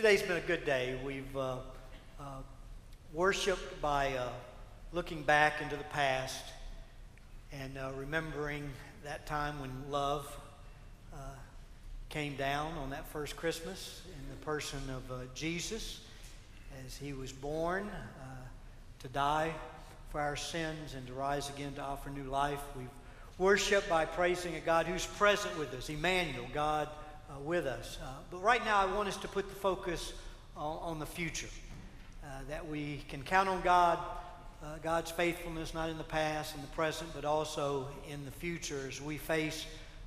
today's been a good day. We've uh, uh, worshiped by uh, looking back into the past and uh, remembering that time when love uh, came down on that first Christmas in the person of uh, Jesus as he was born to die for our sins and to rise again to offer new life. We've worshiped by praising a God who's present with us, Emmanuel, God uh, with us. Uh, but right now, I want us to put the focus on, on the future. Uh, that we can count on God, uh, God's faithfulness, not in the past and the present, but also in the future as we face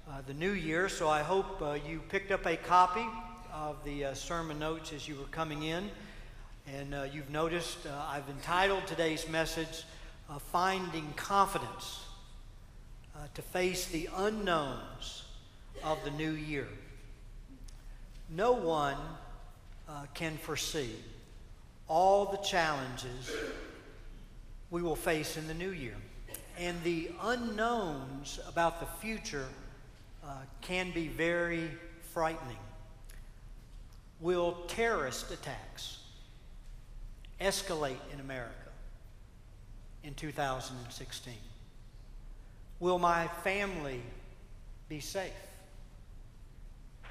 uh, the new year. So I hope uh, you picked up a copy of the sermon notes as you were coming in. And you've noticed I've entitled today's message, Finding Confidence to Face the Unknowns of the New Year no one uh, can foresee all the challenges we will face in the new year. And the unknowns about the future uh, can be very frightening. Will terrorist attacks escalate in America in 2016? Will my family be safe?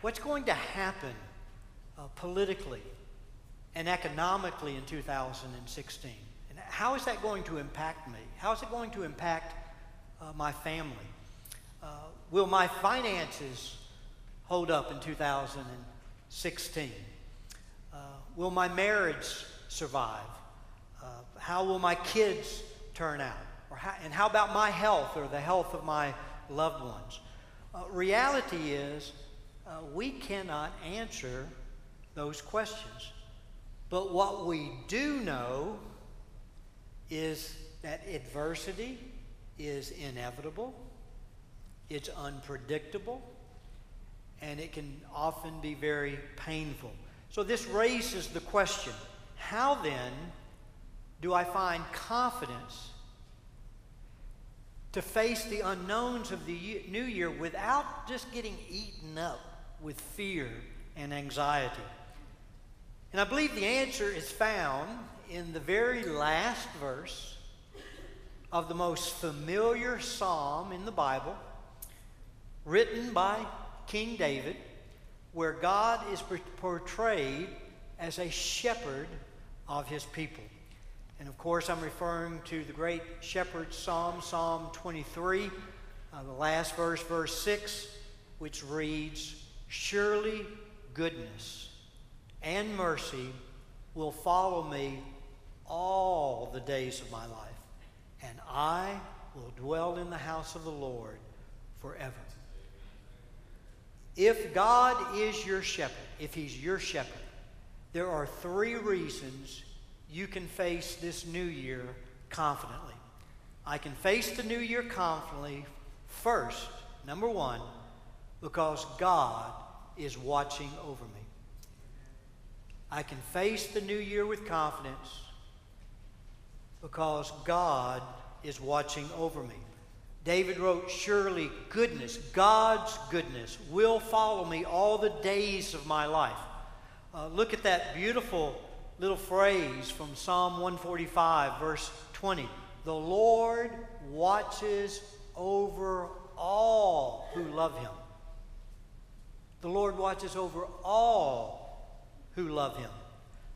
What's going to happen uh, politically and economically in 2016? And how is that going to impact me? How is it going to impact uh, my family? Uh, will my finances hold up in 2016? Uh, will my marriage survive? Uh, how will my kids turn out? Or how, and how about my health or the health of my loved ones? Uh, reality is, uh, we cannot answer those questions. But what we do know is that adversity is inevitable, it's unpredictable, and it can often be very painful. So, this raises the question how then do I find confidence to face the unknowns of the new year without just getting eaten up with fear and anxiety? And I believe the answer is found in the very last verse of the most familiar psalm in the Bible, written by King David, where God is portrayed as a shepherd of his people. And of course, I'm referring to the great shepherd psalm, Psalm 23, uh, the last verse, verse 6, which reads, Surely goodness and mercy will follow me all the days of my life, and I will dwell in the house of the Lord forever. If God is your shepherd, if He's your shepherd, there are three reasons you can face this new year confidently. I can face the new year confidently first, number one, because God is watching over me. I can face the new year with confidence because God is watching over me. David wrote, Surely goodness, God's goodness, will follow me all the days of my life. Uh, look at that beautiful little phrase from Psalm 145, verse 20. The Lord watches over all who love him. The Lord watches over all who love him.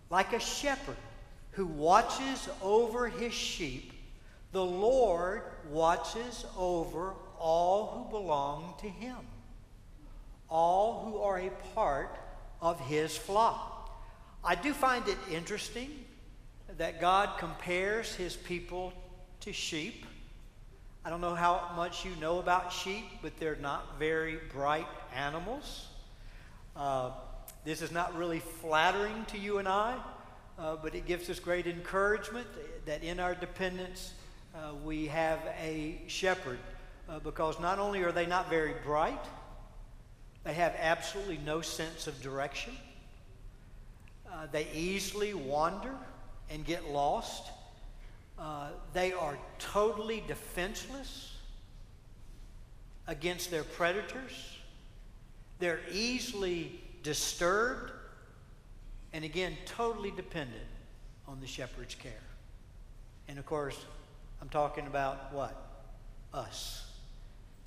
Like a shepherd who watches over his sheep, the Lord watches over all who belong to him, all who are a part of his flock. I do find it interesting that God compares his people to sheep. I don't know how much you know about sheep, but they're not very bright animals. Uh, this is not really flattering to you and I, uh, but it gives us great encouragement that in our dependence uh, we have a shepherd uh, because not only are they not very bright, they have absolutely no sense of direction. Uh, they easily wander and get lost. They are totally defenseless against their predators. They're easily disturbed And again, totally dependent on the shepherd's care. And of course, I'm talking about what? Us.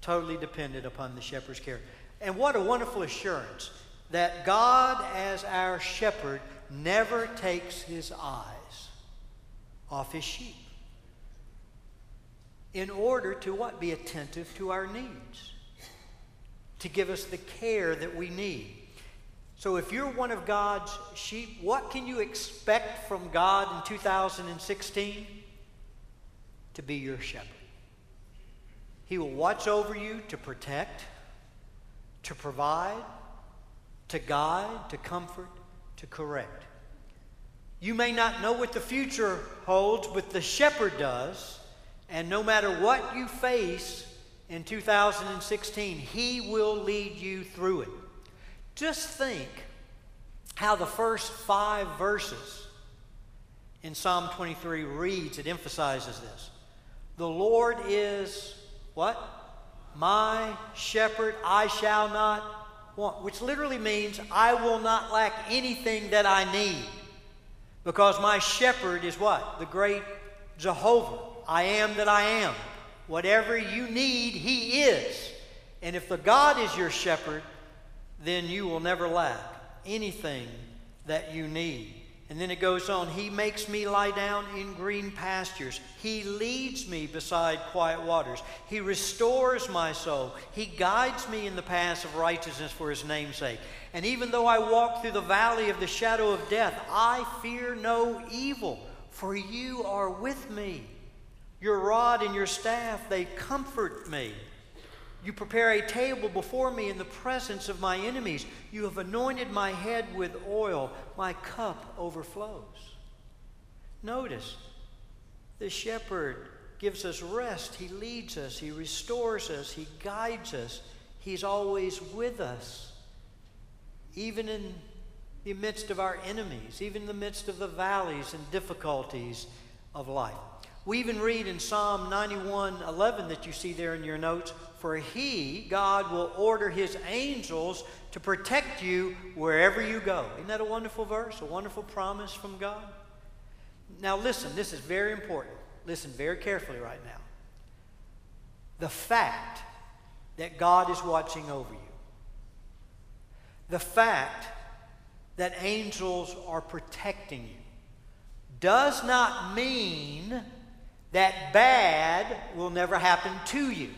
Totally dependent upon the shepherd's care. And what a wonderful assurance that God, as our shepherd, never takes his eyes off his sheep in order to what? Be attentive to our needs, to give us the care that we need. So if you're one of God's sheep, what can you expect from God in 2016? To be your shepherd. He will watch over you to protect, to provide, to guide, to comfort, to correct. You may not know what the future holds, but the shepherd does. And no matter what you face in 2016, He will lead you through it. Just think how the first five verses in Psalm 23 reads, it emphasizes this. The Lord is what? My shepherd, I shall not want, which literally means I will not lack anything that I need. Because my shepherd is what? The great Jehovah. I am that I am. Whatever you need, He is. And if the God is your shepherd, then you will never lack anything that you need. And then it goes on, He makes me lie down in green pastures. He leads me beside quiet waters. He restores my soul. He guides me in the paths of righteousness for His namesake. And even though I walk through the valley of the shadow of death, I fear no evil, for you are with me. Your rod and your staff, they comfort me. You prepare a table before me in the presence of my enemies. You have anointed my head with oil. My cup overflows. Notice, the shepherd gives us rest. He leads us. He restores us. He guides us. He's always with us, even in the midst of our enemies, even in the midst of the valleys and difficulties of life. We even read in Psalm 91 11 that you see there in your notes, for he, God, will order his angels to protect you wherever you go. Isn't that a wonderful verse, a wonderful promise from God? Now, listen, this is very important. Listen very carefully right now. The fact that God is watching over you, the fact that angels are protecting you, does not mean that bad will never happen to you.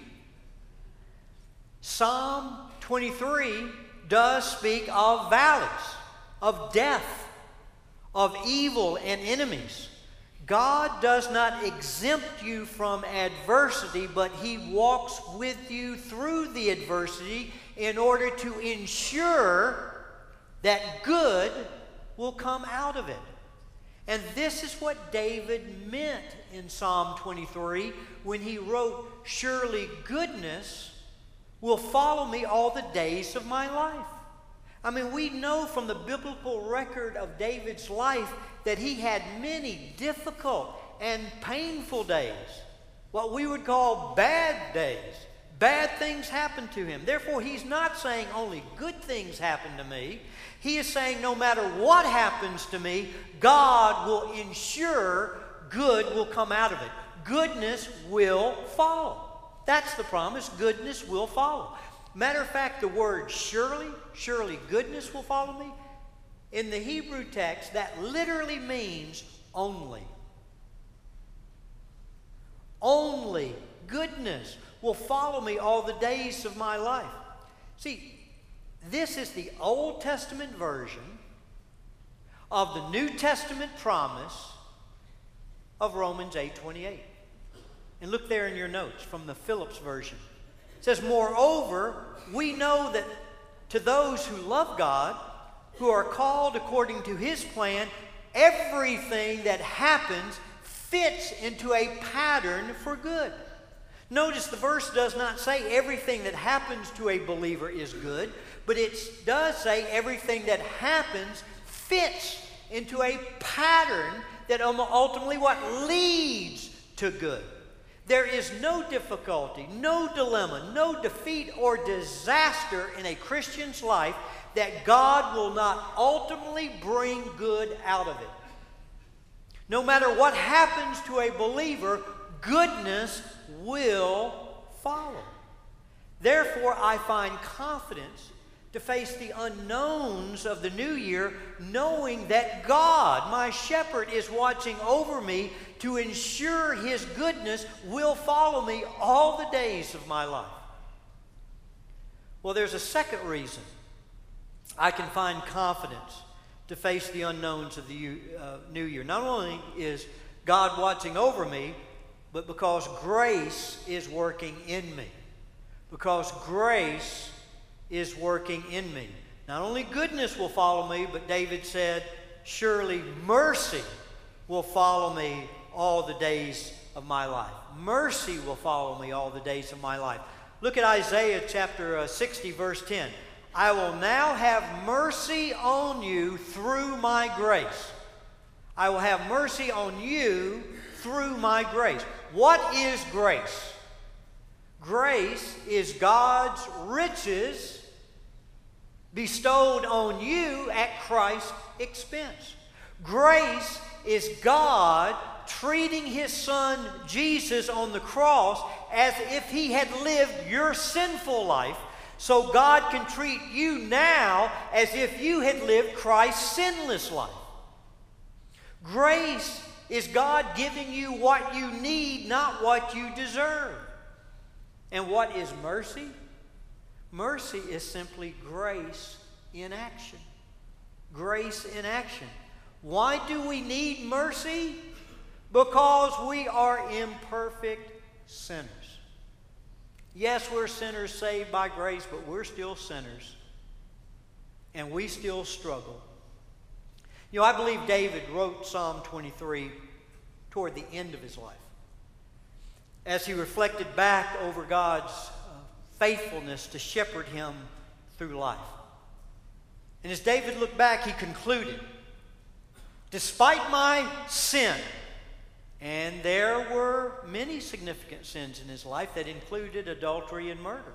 Psalm 23 does speak of valleys, of death, of evil and enemies. God does not exempt you from adversity, but He walks with you through the adversity in order to ensure that good will come out of it. And this is what David meant in Psalm 23 when he wrote, Surely goodness will follow me all the days of my life. I mean, we know from the biblical record of David's life that he had many difficult and painful days, what we would call bad days. Bad things happened to him. Therefore, he's not saying only good things happen to me. He is saying no matter what happens to me, God will ensure good will come out of it. Goodness will follow. That's the promise. Goodness will follow. Matter of fact, the word surely, surely goodness will follow me. In the Hebrew text, that literally means only. Only goodness will follow me all the days of my life. See, this is the Old Testament version of the New Testament promise of Romans 8:28. And look there in your notes from the Phillips version. It says, "Moreover, we know that to those who love God, who are called according to his plan, everything that happens fits into a pattern for good." Notice the verse does not say everything that happens to a believer is good, but it does say everything that happens fits into a pattern that ultimately what leads to good. There is no difficulty, no dilemma, no defeat or disaster in a Christian's life that God will not ultimately bring good out of it. No matter what happens to a believer, goodness will follow. Therefore, I find confidence to face the unknowns of the new year, knowing that God, my shepherd, is watching over me to ensure his goodness will follow me all the days of my life. Well, there's a second reason I can find confidence to face the unknowns of the uh, new year. Not only is God watching over me, but because grace is working in me. Because grace is working in me. Not only goodness will follow me, but David said, surely mercy will follow me all the days of my life. Mercy will follow me all the days of my life. Look at Isaiah chapter uh, 60, verse 10. I will now have mercy on you through my grace. I will have mercy on you through my grace. What is grace? Grace is God's riches bestowed on you at Christ's expense. Grace is God treating his son Jesus on the cross as if he had lived your sinful life so God can treat you now as if you had lived Christ's sinless life. Grace is God giving you what you need, not what you deserve. And what is mercy? Mercy is simply grace in action. Grace in action. Why do we need mercy? Because we are imperfect sinners. Yes, we're sinners saved by grace, but we're still sinners. And we still struggle. You know, I believe David wrote Psalm 23 toward the end of his life. As he reflected back over God's faithfulness to shepherd him through life. And as David looked back, he concluded Despite my sin, and there were many significant sins in his life that included adultery and murder.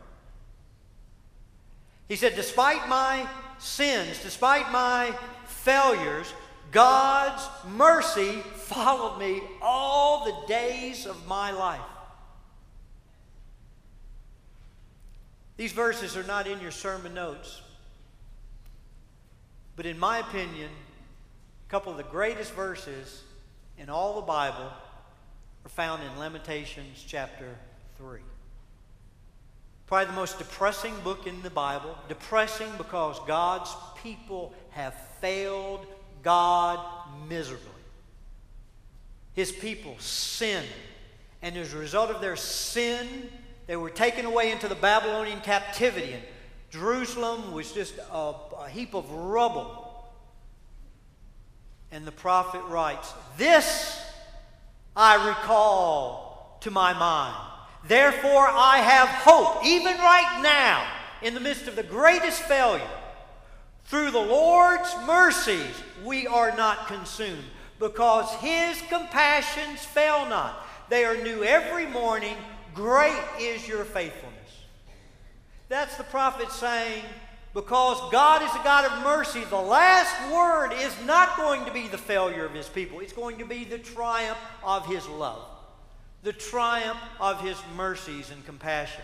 He said, Despite my sins, despite my failures, God's mercy followed me all the days of my life. These verses are not in your sermon notes, but in my opinion, a couple of the greatest verses in all the Bible are found in Lamentations chapter 3. Probably the most depressing book in the Bible. Depressing because God's people have failed God miserably. His people sin. And as a result of their sin, they were taken away into the Babylonian captivity. And Jerusalem was just a, a heap of rubble. And the prophet writes, This I recall to my mind. Therefore, I have hope, even right now, in the midst of the greatest failure. Through the Lord's mercies, we are not consumed, because His compassions fail not. They are new every morning. Great is your faithfulness. That's the prophet saying, because God is a God of mercy, the last word is not going to be the failure of his people. It's going to be the triumph of his love, the triumph of his mercies and compassion.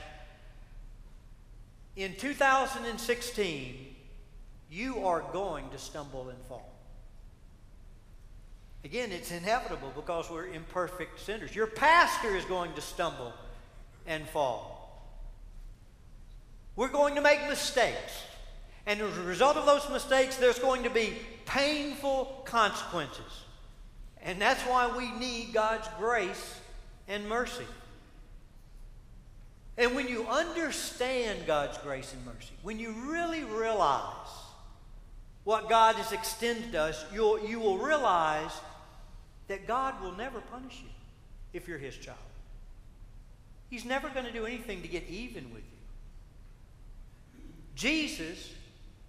In 2016, you are going to stumble and fall. Again, it's inevitable because we're imperfect sinners. Your pastor is going to stumble and fall. We're going to make mistakes. And as a result of those mistakes, there's going to be painful consequences. And that's why we need God's grace and mercy. And when you understand God's grace and mercy, when you really realize what God has extended to us, you'll, you will realize that God will never punish you if you're His child. He's never going to do anything to get even with you. Jesus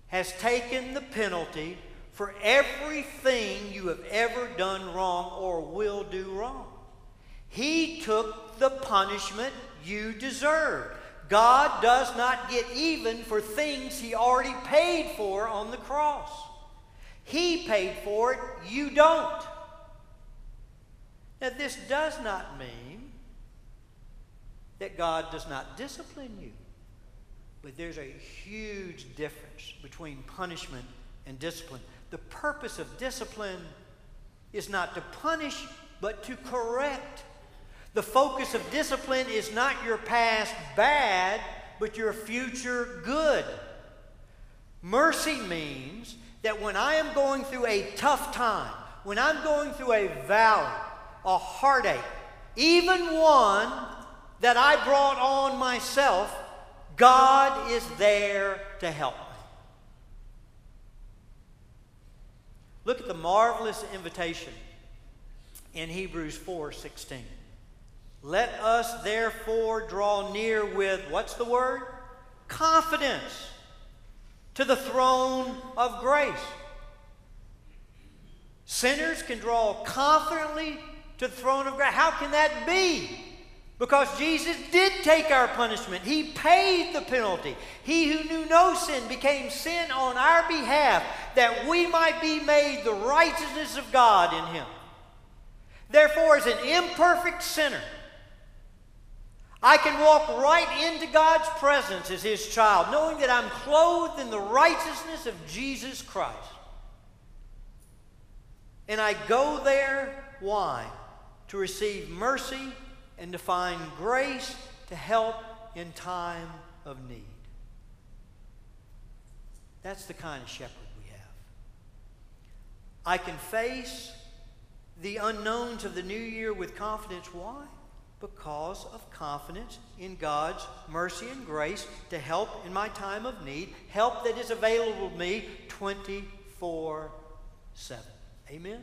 has taken the penalty for everything you have ever done wrong or will do wrong. He took the punishment you deserved. God does not get even for things he already paid for on the cross. He paid for it, you don't. Now, this does not mean that God does not discipline you, but there's a huge difference between punishment and discipline. The purpose of discipline is not to punish, but to correct. The focus of discipline is not your past bad, but your future good. Mercy means that when I am going through a tough time, when I'm going through a valley, a heartache, even one that I brought on myself, God is there to help me. Look at the marvelous invitation in Hebrews 4:16. Let us therefore draw near with what's the word? Confidence to the throne of grace. Sinners can draw confidently to the throne of grace. How can that be? Because Jesus did take our punishment. He paid the penalty. He who knew no sin became sin on our behalf that we might be made the righteousness of God in him. Therefore, as an imperfect sinner, I can walk right into God's presence as his child, knowing that I'm clothed in the righteousness of Jesus Christ. And I go there, why? To receive mercy and to find grace to help in time of need. That's the kind of shepherd we have. I can face the unknowns of the new year with confidence. Why? Because of confidence in God's mercy and grace to help in my time of need, help that is available to me 24 7. Amen?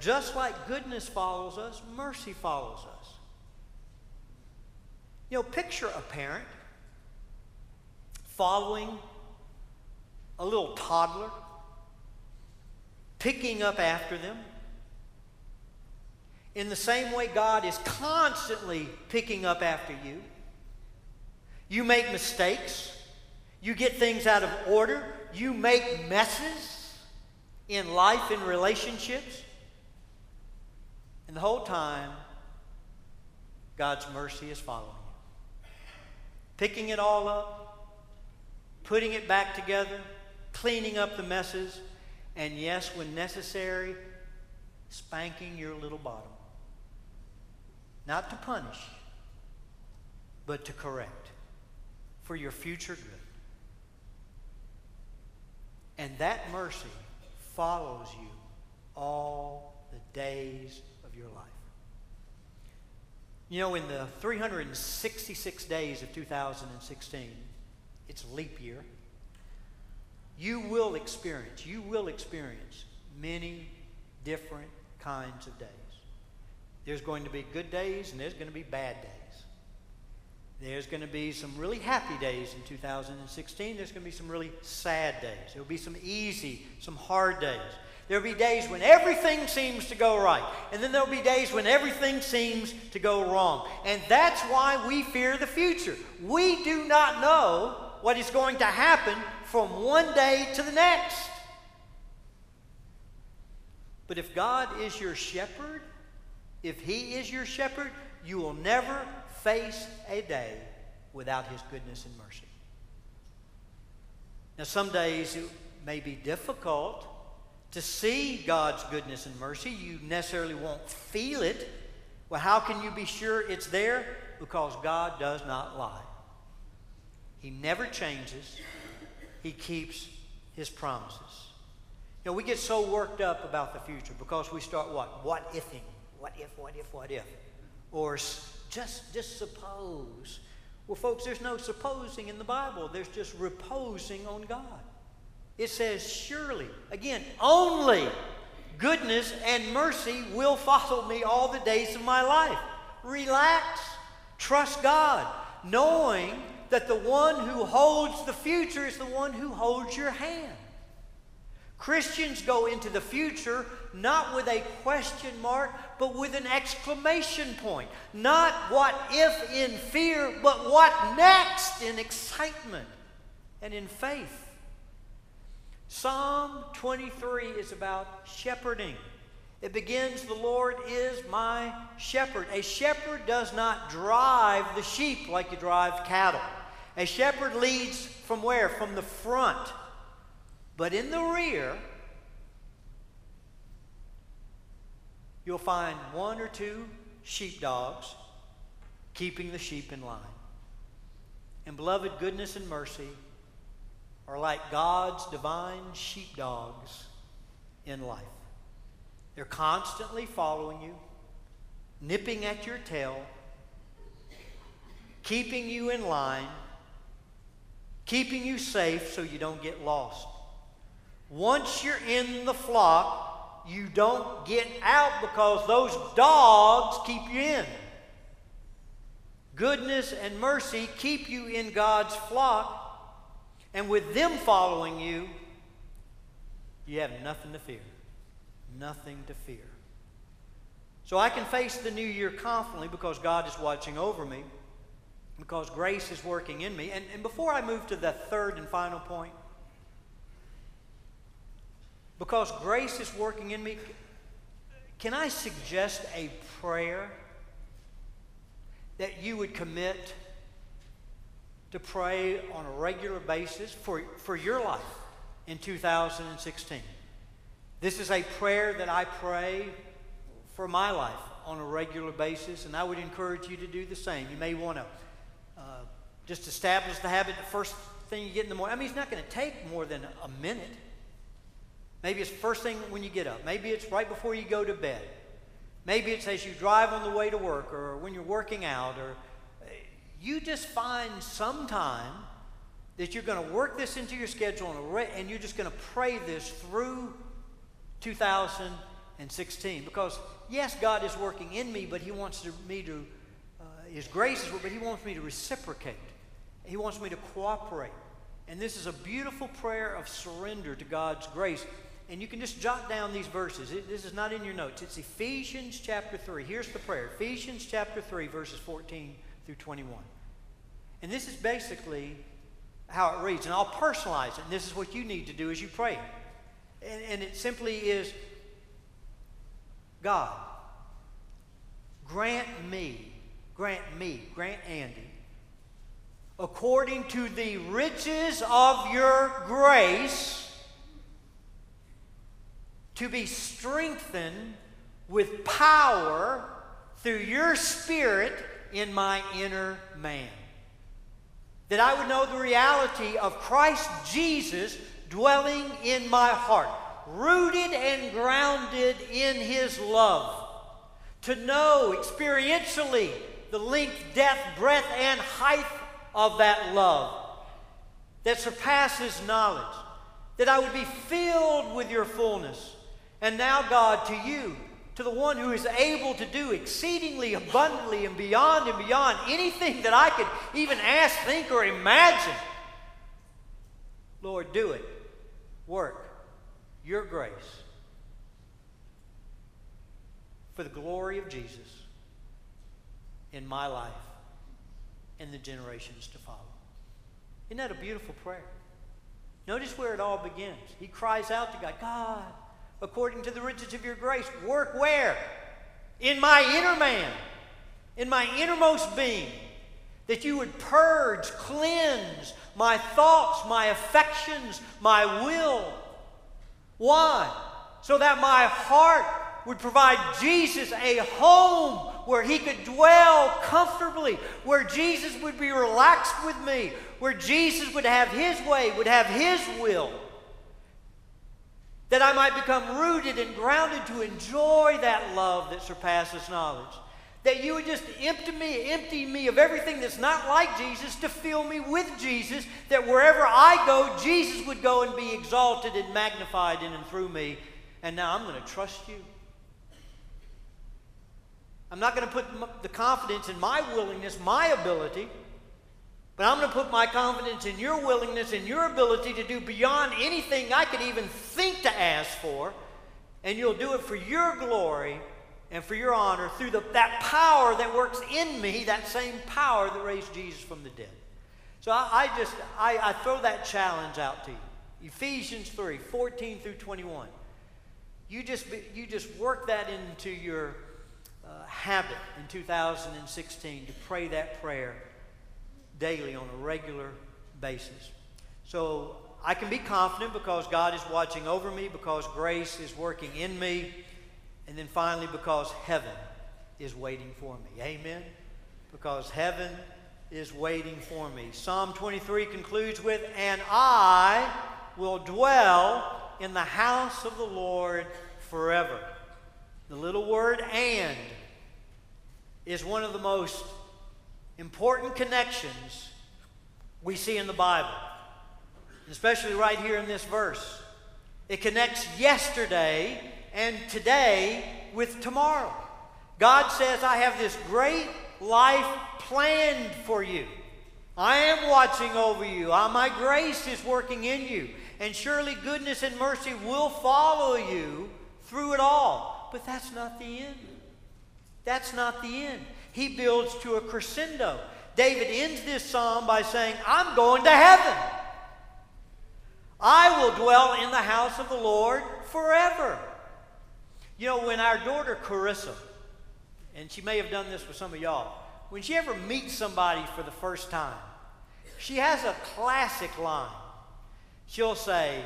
Just like goodness follows us, mercy follows us. You know, picture a parent following a little toddler, picking up after them. In the same way, God is constantly picking up after you. You make mistakes, you get things out of order, you make messes in life and relationships. And the whole time, God's mercy is following you. Picking it all up, putting it back together, cleaning up the messes, and yes, when necessary, spanking your little bottom. Not to punish, but to correct for your future good. And that mercy follows you all the days your life. You know, in the 366 days of 2016, it's leap year, you will experience, you will experience many different kinds of days. There's going to be good days and there's going to be bad days. There's going to be some really happy days in 2016. There's going to be some really sad days. There'll be some easy, some hard days. There'll be days when everything seems to go right. And then there'll be days when everything seems to go wrong. And that's why we fear the future. We do not know what is going to happen from one day to the next. But if God is your shepherd, if He is your shepherd, you will never face a day without His goodness and mercy. Now, some days it may be difficult to see God's goodness and mercy. You necessarily won't feel it. Well, how can you be sure it's there? Because God does not lie. He never changes, He keeps His promises. You know, we get so worked up about the future because we start what? What ifing. What if, what if, what if? Or just, just suppose. Well, folks, there's no supposing in the Bible. There's just reposing on God. It says, surely, again, only goodness and mercy will follow me all the days of my life. Relax, trust God, knowing that the one who holds the future is the one who holds your hand. Christians go into the future not with a question mark, but with an exclamation point. Not what if in fear, but what next in excitement and in faith. Psalm 23 is about shepherding. It begins, The Lord is my shepherd. A shepherd does not drive the sheep like you drive cattle. A shepherd leads from where? From the front. But in the rear, you'll find one or two sheepdogs keeping the sheep in line. And beloved, goodness and mercy are like God's divine sheepdogs in life. They're constantly following you, nipping at your tail, keeping you in line, keeping you safe so you don't get lost. Once you're in the flock, you don't get out because those dogs keep you in. Goodness and mercy keep you in God's flock, and with them following you, you have nothing to fear nothing to fear. So I can face the new year confidently because God is watching over me, because grace is working in me. And, and before I move to the third and final point, because grace is working in me, can I suggest a prayer that you would commit to pray on a regular basis for, for your life in 2016? This is a prayer that I pray for my life on a regular basis, and I would encourage you to do the same. You may want to uh, just establish the habit the first thing you get in the morning. I mean, it's not going to take more than a minute. Maybe it's first thing when you get up. Maybe it's right before you go to bed. Maybe it's as you drive on the way to work or when you're working out or you just find some time that you're going to work this into your schedule and you're just going to pray this through 2016. Because, yes, God is working in me, but He wants to, me to, uh, His grace is, but He wants me to reciprocate. He wants me to cooperate. And this is a beautiful prayer of surrender to God's grace. And you can just jot down these verses. It, this is not in your notes. It's Ephesians chapter 3. Here's the prayer Ephesians chapter 3, verses 14 through 21. And this is basically how it reads. And I'll personalize it. And this is what you need to do as you pray. And, and it simply is God, grant me, grant me, grant Andy, according to the riches of your grace, to be strengthened with power through your spirit in my inner man. That I would know the reality of Christ Jesus dwelling in my heart, rooted and grounded in His love. To know experientially the length, depth, breadth, and height of that love that surpasses knowledge. That I would be filled with your fullness. And now, God, to you, to the one who is able to do exceedingly abundantly and beyond and beyond anything that I could even ask, think, or imagine. Lord, do it work your grace for the glory of Jesus in my life and the generations to follow. Isn't that a beautiful prayer? Notice where it all begins. He cries out to God, God, according to the riches of your grace, work where? In my inner man, in my innermost being, that you would purge, cleanse, my thoughts, my affections, my will. Why? So that my heart would provide Jesus a home where he could dwell comfortably, where Jesus would be relaxed with me, where Jesus would have his way, would have his will. That I might become rooted and grounded to enjoy that love that surpasses knowledge. That you would just empty me, empty me of everything that's not like Jesus to fill me with Jesus. That wherever I go, Jesus would go and be exalted and magnified in and through me. And now I'm going to trust you. I'm not going to put the confidence in my willingness, my ability, But I'm going to put my confidence in your willingness and your ability to do beyond anything I could even think to ask for. And you'll do it for your glory and for your honor through the, that power that works in me, that same power that raised Jesus from the dead. So I, I just, I, I throw that challenge out to you. Ephesians 3, 14 through 21. You just, you just work that into your uh, habit in 2016 to pray that prayer daily on a regular basis. So I can be confident because God is watching over me, because grace is working in me, and then finally because heaven is waiting for me. Amen? Because heaven is waiting for me. Psalm 23 concludes with, And I will dwell in the house of the Lord forever. The little word and is one of the most important connections we see in the Bible, especially right here in this verse. It connects yesterday and today with tomorrow. God says, I have this great life planned for you. I am watching over you. Uh, my grace is working in you. And surely goodness and mercy will follow you through it all. But that's not the end. That's not the end. He builds to a crescendo. David ends this psalm by saying, I'm going to heaven. I will dwell in the house of the Lord forever. You know, when our daughter Carissa, and she may have done this with some of y'all, when she ever meets somebody for the first time, she has a classic line. She'll say,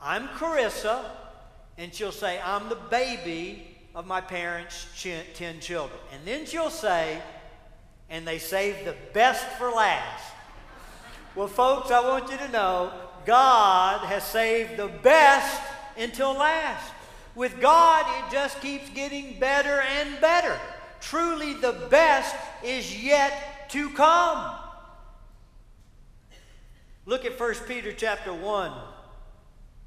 I'm Carissa, and she'll say, I'm the baby of my parents' ch- 10 children. And then she'll say, and they saved the best for last. Well, folks, I want you to know God has saved the best until last. With God, it just keeps getting better and better. Truly, the best is yet to come. Look at 1 Peter chapter 1,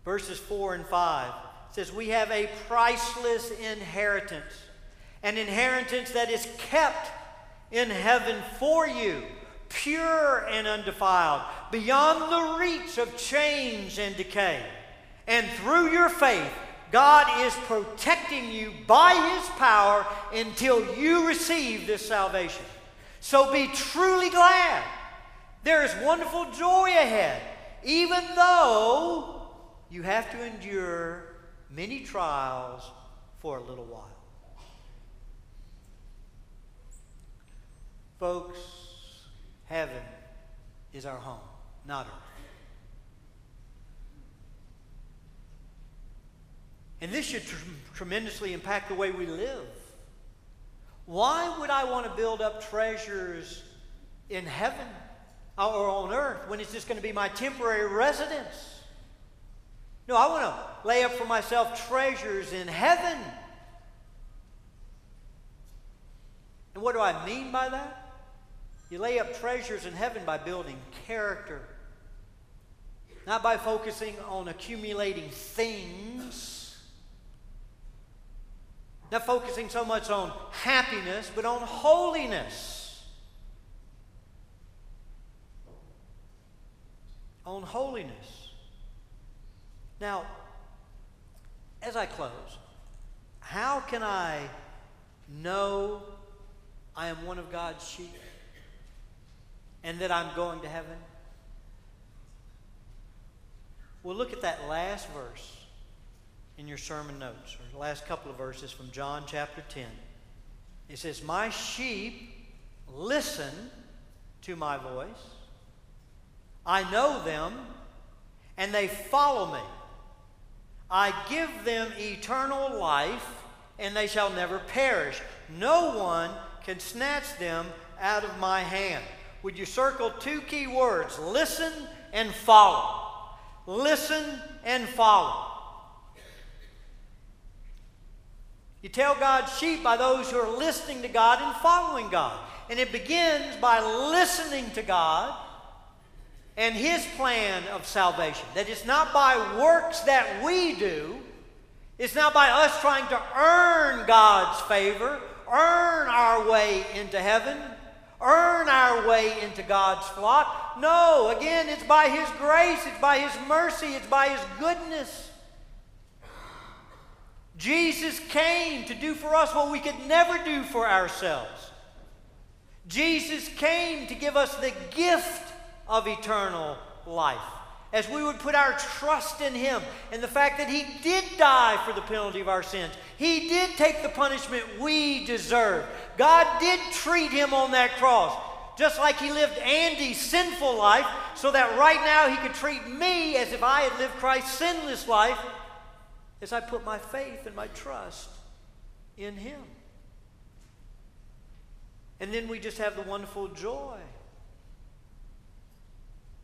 verses 4 and 5. Says, We have a priceless inheritance, an inheritance that is kept in heaven for you, pure and undefiled, beyond the reach of change and decay. And through your faith, God is protecting you by His power until you receive this salvation. So be truly glad. There is wonderful joy ahead, even though you have to endure many trials for a little while. Folks, heaven is our home, not earth. And this should tr- tremendously impact the way we live. Why would I want to build up treasures in heaven or on earth when it's just going to be my temporary residence? No, I want to lay up for myself treasures in heaven. And what do I mean by that? You lay up treasures in heaven by building character, not by focusing on accumulating things, not focusing so much on happiness, but on holiness. On holiness. Now, as I close, how can I know I am one of God's sheep? and that I'm going to heaven? Well, look at that last verse in your sermon notes, or the last couple of verses from John chapter 10. It says, My sheep listen to my voice. I know them, and they follow me. I give them eternal life, and they shall never perish. No one can snatch them out of my hand would you circle two key words listen and follow? Listen and follow. You tell God's sheep by those who are listening to God and following God. And it begins by listening to God and His plan of salvation. That it's not by works that we do, it's not by us trying to earn God's favor, earn our way into heaven earn our way into God's flock. No, again, it's by His grace, it's by His mercy, it's by His goodness. Jesus came to do for us what we could never do for ourselves. Jesus came to give us the gift of eternal life. As we would put our trust in Him and the fact that He did die for the penalty of our sins, He did take the punishment we deserve. God did treat Him on that cross, just like He lived Andy's sinful life, so that right now He could treat me as if I had lived Christ's sinless life as I put my faith and my trust in Him. And then we just have the wonderful joy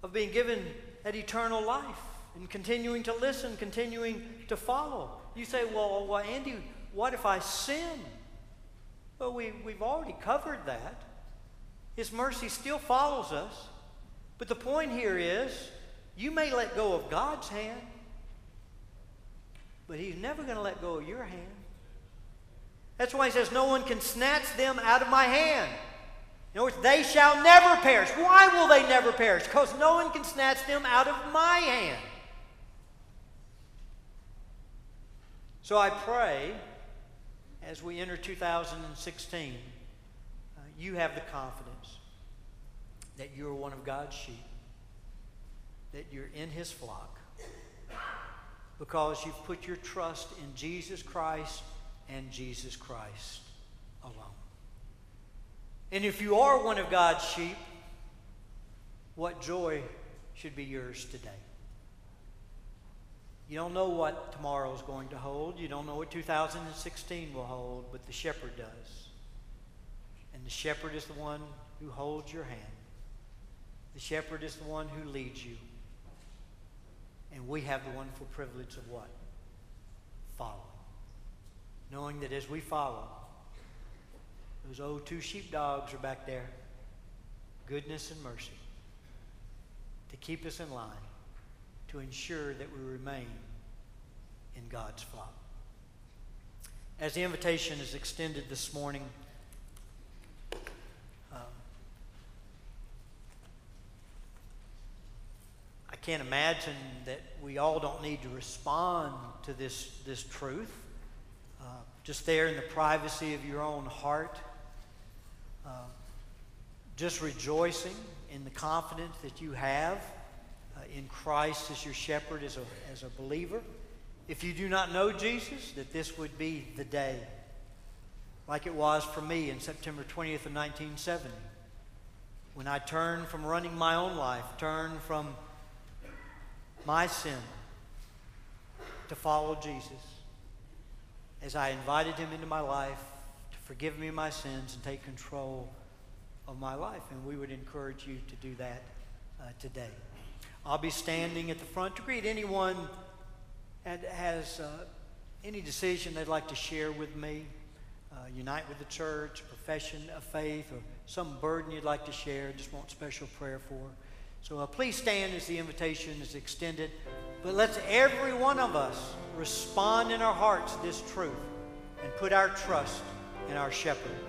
of being given that eternal life and continuing to listen, continuing to follow. You say, well, well Andy, what if I sin? Well, we, we've already covered that. His mercy still follows us. But the point here is you may let go of God's hand, but He's never going to let go of your hand. That's why He says, No one can snatch them out of my hand. In other words, they shall never perish. Why will they never perish? Because no one can snatch them out of my hand. So I pray as we enter 2016, uh, you have the confidence that you're one of God's sheep, that you're in His flock, because you've put your trust in Jesus Christ and Jesus Christ alone. And if you are one of God's sheep, what joy should be yours today? You don't know what tomorrow is going to hold. You don't know what 2016 will hold, but the shepherd does. And the shepherd is the one who holds your hand. The shepherd is the one who leads you. And we have the wonderful privilege of what? Following. Knowing that as we follow, those old two sheepdogs are back there. Goodness and mercy to keep us in line, to ensure that we remain in God's flock. As the invitation is extended this morning, um, I can't imagine that we all don't need to respond to this, this truth. Uh, just there in the privacy of your own heart. Just rejoicing in the confidence that you have uh, in Christ as your shepherd, as a, as a believer. If you do not know Jesus, that this would be the day, like it was for me in September 20th of 1970, when I turned from running my own life, turned from my sin to follow Jesus, as I invited him into my life to forgive me my sins and take control of my life. And we would encourage you to do that uh, today. I'll be standing at the front to greet anyone that has uh, any decision they'd like to share with me, uh, unite with the church, profession of faith, or some burden you'd like to share, just want special prayer for. So uh, please stand as the invitation is extended. But let's every one of us respond in our hearts this truth and put our trust in our shepherd.